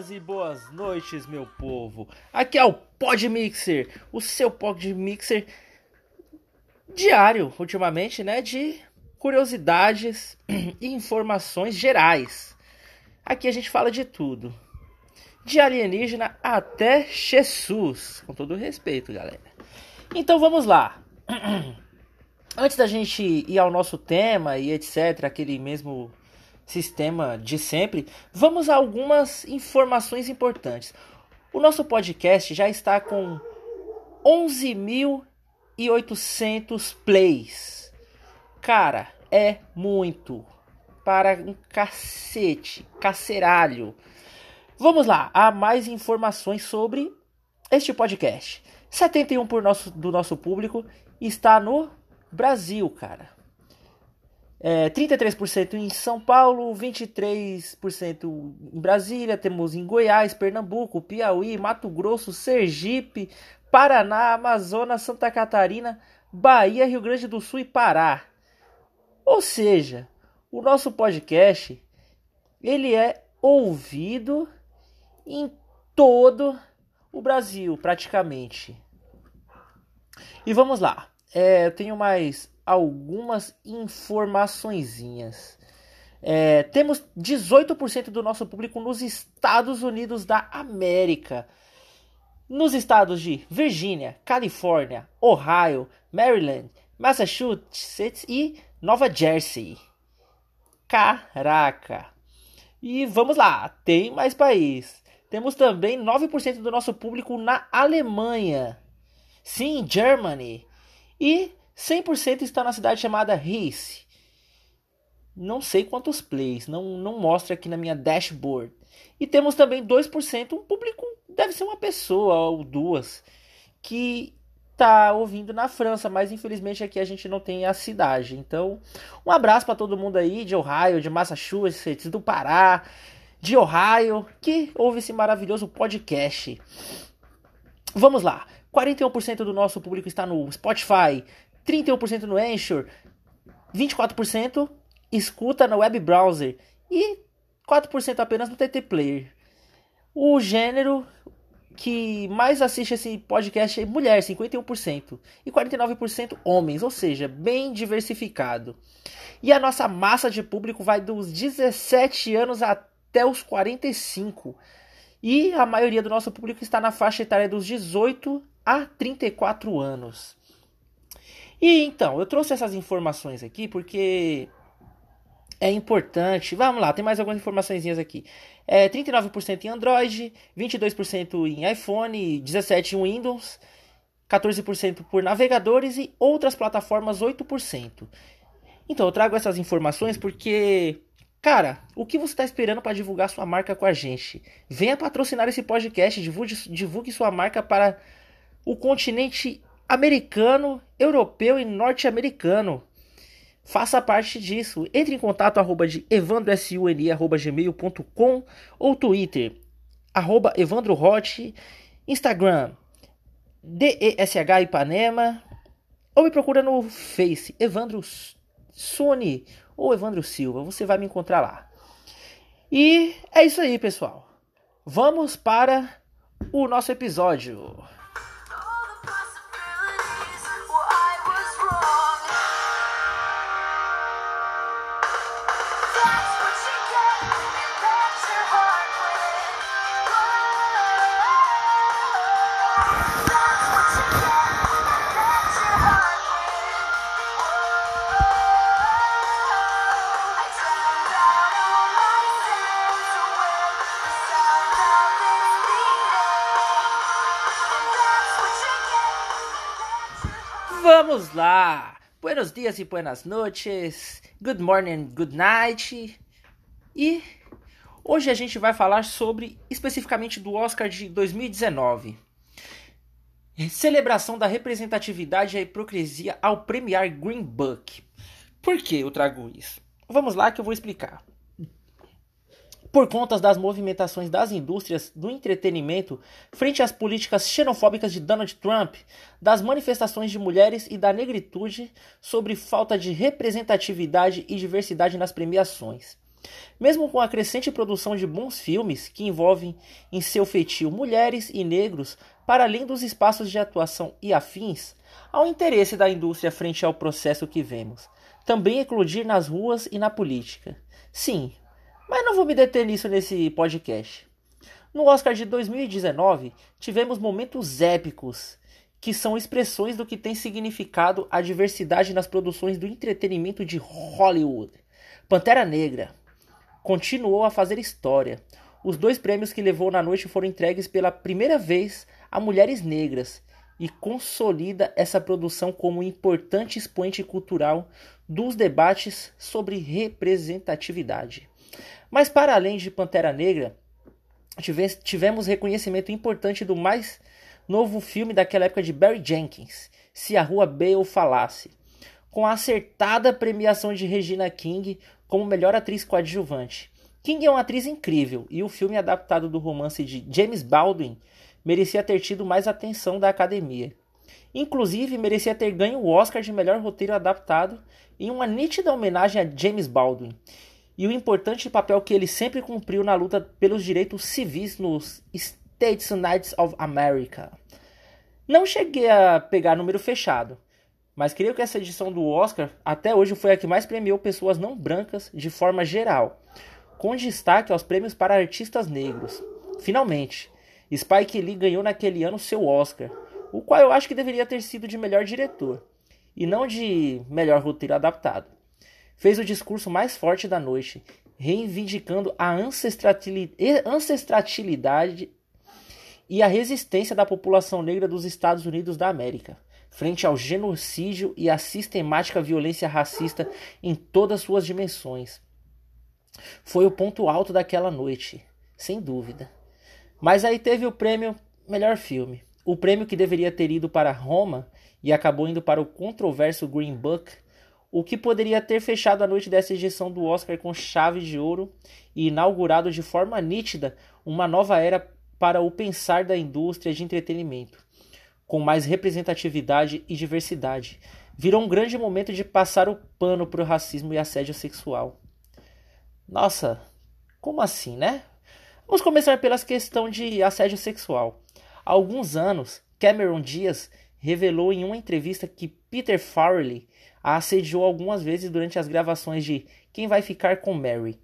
Bons dias e boas noites, meu povo. Aqui é o Pod Mixer, o seu Pod Mixer diário, ultimamente, né, de curiosidades e informações gerais. Aqui a gente fala de tudo. De alienígena até Jesus, com todo respeito, galera. Então vamos lá. Antes da gente ir ao nosso tema e etc, aquele mesmo sistema de sempre, vamos a algumas informações importantes. O nosso podcast já está com 11.800 plays. Cara, é muito. Para um cacete, caceralho. Vamos lá, há mais informações sobre este podcast. 71% por nosso, do nosso público está no Brasil, cara. É, 33% em São Paulo, 23% em Brasília, temos em Goiás, Pernambuco, Piauí, Mato Grosso, Sergipe, Paraná, Amazonas, Santa Catarina, Bahia, Rio Grande do Sul e Pará. Ou seja, o nosso podcast ele é ouvido em todo o Brasil, praticamente. E vamos lá. É, eu tenho mais algumas informaçõezinhas. É, temos 18% do nosso público nos Estados Unidos da América. Nos estados de Virgínia, Califórnia, Ohio, Maryland, Massachusetts e Nova Jersey. Caraca! E vamos lá, tem mais país. Temos também 9% do nosso público na Alemanha. Sim, Germany. E 100% está na cidade chamada Rice. Não sei quantos plays, não, não mostra aqui na minha dashboard. E temos também 2%, um público, deve ser uma pessoa ou duas, que está ouvindo na França, mas infelizmente aqui a gente não tem a cidade. Então, um abraço para todo mundo aí de Ohio, de Massachusetts, do Pará, de Ohio, que ouve esse maravilhoso podcast. Vamos lá. 41% do nosso público está no Spotify, 31% no Anchor, 24% escuta no web browser e 4% apenas no TT Player. O gênero que mais assiste esse podcast é mulher, 51%, e 49% homens, ou seja, bem diversificado. E a nossa massa de público vai dos 17 anos até os 45. E a maioria do nosso público está na faixa etária dos 18 a 34 anos. E então, eu trouxe essas informações aqui porque é importante. Vamos lá, tem mais algumas informações aqui. É 39% em Android, 22% em iPhone, 17% em Windows, 14% por navegadores e outras plataformas 8%. Então, eu trago essas informações porque, cara, o que você está esperando para divulgar sua marca com a gente? Venha patrocinar esse podcast, divulgue, divulgue sua marca para o continente americano, europeu e norte-americano. Faça parte disso. Entre em contato arroba de evandrosuni, arroba gmail.com ou Twitter, arroba evandrohot, Instagram, DESH Ipanema, ou me procura no Face, Evandro Suni ou Evandro Silva. Você vai me encontrar lá. E é isso aí, pessoal. Vamos para o nosso episódio. Vamos lá! Buenos dias e buenas noches, good morning, good night. E hoje a gente vai falar sobre especificamente do Oscar de 2019. Celebração da representatividade e a hipocrisia ao premiar Green Book. Por que eu trago isso? Vamos lá que eu vou explicar por conta das movimentações das indústrias do entretenimento frente às políticas xenofóbicas de Donald Trump, das manifestações de mulheres e da negritude sobre falta de representatividade e diversidade nas premiações. Mesmo com a crescente produção de bons filmes que envolvem em seu feitio mulheres e negros, para além dos espaços de atuação e afins, há um interesse da indústria frente ao processo que vemos, também eclodir nas ruas e na política. Sim, mas não vou me deter nisso nesse podcast. No Oscar de 2019, tivemos momentos épicos que são expressões do que tem significado a diversidade nas produções do entretenimento de Hollywood. Pantera Negra continuou a fazer história. Os dois prêmios que levou na noite foram entregues pela primeira vez a mulheres negras e consolida essa produção como um importante expoente cultural dos debates sobre representatividade. Mas para além de Pantera Negra, tivemos reconhecimento importante do mais novo filme daquela época de Barry Jenkins, Se a Rua Bale Falasse, com a acertada premiação de Regina King como melhor atriz coadjuvante. King é uma atriz incrível e o filme adaptado do romance de James Baldwin merecia ter tido mais atenção da academia. Inclusive, merecia ter ganho o Oscar de melhor roteiro adaptado em uma nítida homenagem a James Baldwin e o importante papel que ele sempre cumpriu na luta pelos direitos civis nos States United of America. Não cheguei a pegar número fechado, mas creio que essa edição do Oscar até hoje foi a que mais premiou pessoas não brancas de forma geral, com destaque aos prêmios para artistas negros. Finalmente, Spike Lee ganhou naquele ano seu Oscar, o qual eu acho que deveria ter sido de melhor diretor, e não de melhor roteiro adaptado. Fez o discurso mais forte da noite, reivindicando a ancestralidade e a resistência da população negra dos Estados Unidos da América, frente ao genocídio e à sistemática violência racista em todas suas dimensões. Foi o ponto alto daquela noite, sem dúvida. Mas aí teve o prêmio Melhor Filme. O prêmio que deveria ter ido para Roma e acabou indo para o controverso Green Book, o que poderia ter fechado a noite dessa edição do Oscar com chave de ouro e inaugurado de forma nítida uma nova era para o pensar da indústria de entretenimento, com mais representatividade e diversidade. Virou um grande momento de passar o pano para o racismo e assédio sexual. Nossa, como assim, né? Vamos começar pela questão de assédio sexual. Há alguns anos, Cameron Diaz revelou em uma entrevista que Peter Farrelly a assediou algumas vezes durante as gravações de Quem Vai Ficar com Mary.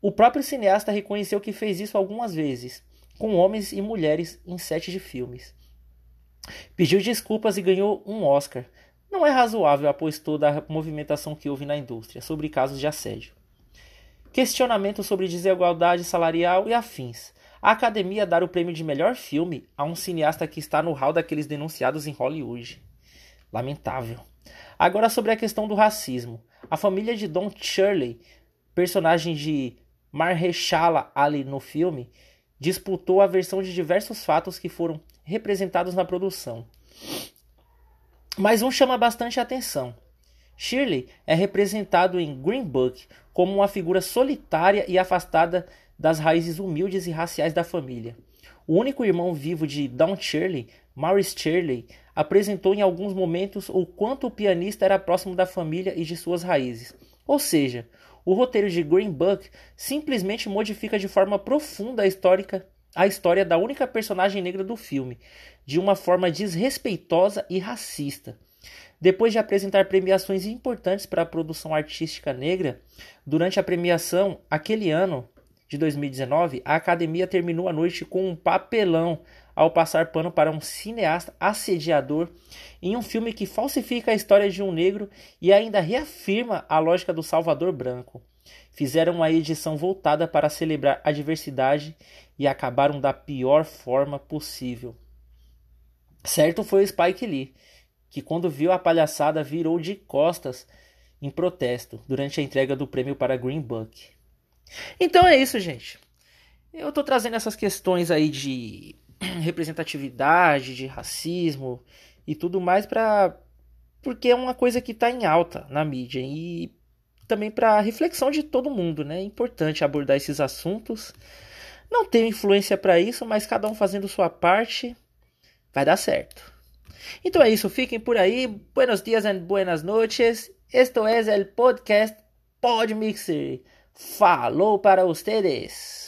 O próprio cineasta reconheceu que fez isso algumas vezes com homens e mulheres em sete de filmes. Pediu desculpas e ganhou um Oscar. Não é razoável após toda a movimentação que houve na indústria sobre casos de assédio. Questionamento sobre desigualdade salarial e afins. A academia dar o prêmio de melhor filme a um cineasta que está no hall daqueles denunciados em Hollywood. Lamentável. Agora sobre a questão do racismo. A família de Don Shirley, personagem de Mahershala Ali no filme, disputou a versão de diversos fatos que foram representados na produção. Mas um chama bastante atenção. Shirley é representado em Green Book como uma figura solitária e afastada das raízes humildes e raciais da família. O único irmão vivo de Dawn Shirley, Maurice Shirley, apresentou em alguns momentos o quanto o pianista era próximo da família e de suas raízes. Ou seja, o roteiro de Green Book simplesmente modifica de forma profunda a, histórica, a história da única personagem negra do filme, de uma forma desrespeitosa e racista. Depois de apresentar premiações importantes para a produção artística negra, durante a premiação, aquele ano de 2019, a academia terminou a noite com um papelão ao passar pano para um cineasta assediador em um filme que falsifica a história de um negro e ainda reafirma a lógica do Salvador Branco. Fizeram uma edição voltada para celebrar a diversidade e acabaram da pior forma possível. Certo foi o Spike Lee, que quando viu a palhaçada virou de costas em protesto durante a entrega do prêmio para Green Book. Então é isso, gente. Eu tô trazendo essas questões aí de representatividade, de racismo e tudo mais para porque é uma coisa que está em alta na mídia e também para reflexão de todo mundo, né? É importante abordar esses assuntos. Não tenho influência para isso, mas cada um fazendo sua parte vai dar certo. Então é isso, fiquem por aí. Buenos dias and buenas noches. Esto es el podcast Podmixer. Falou para ustedes!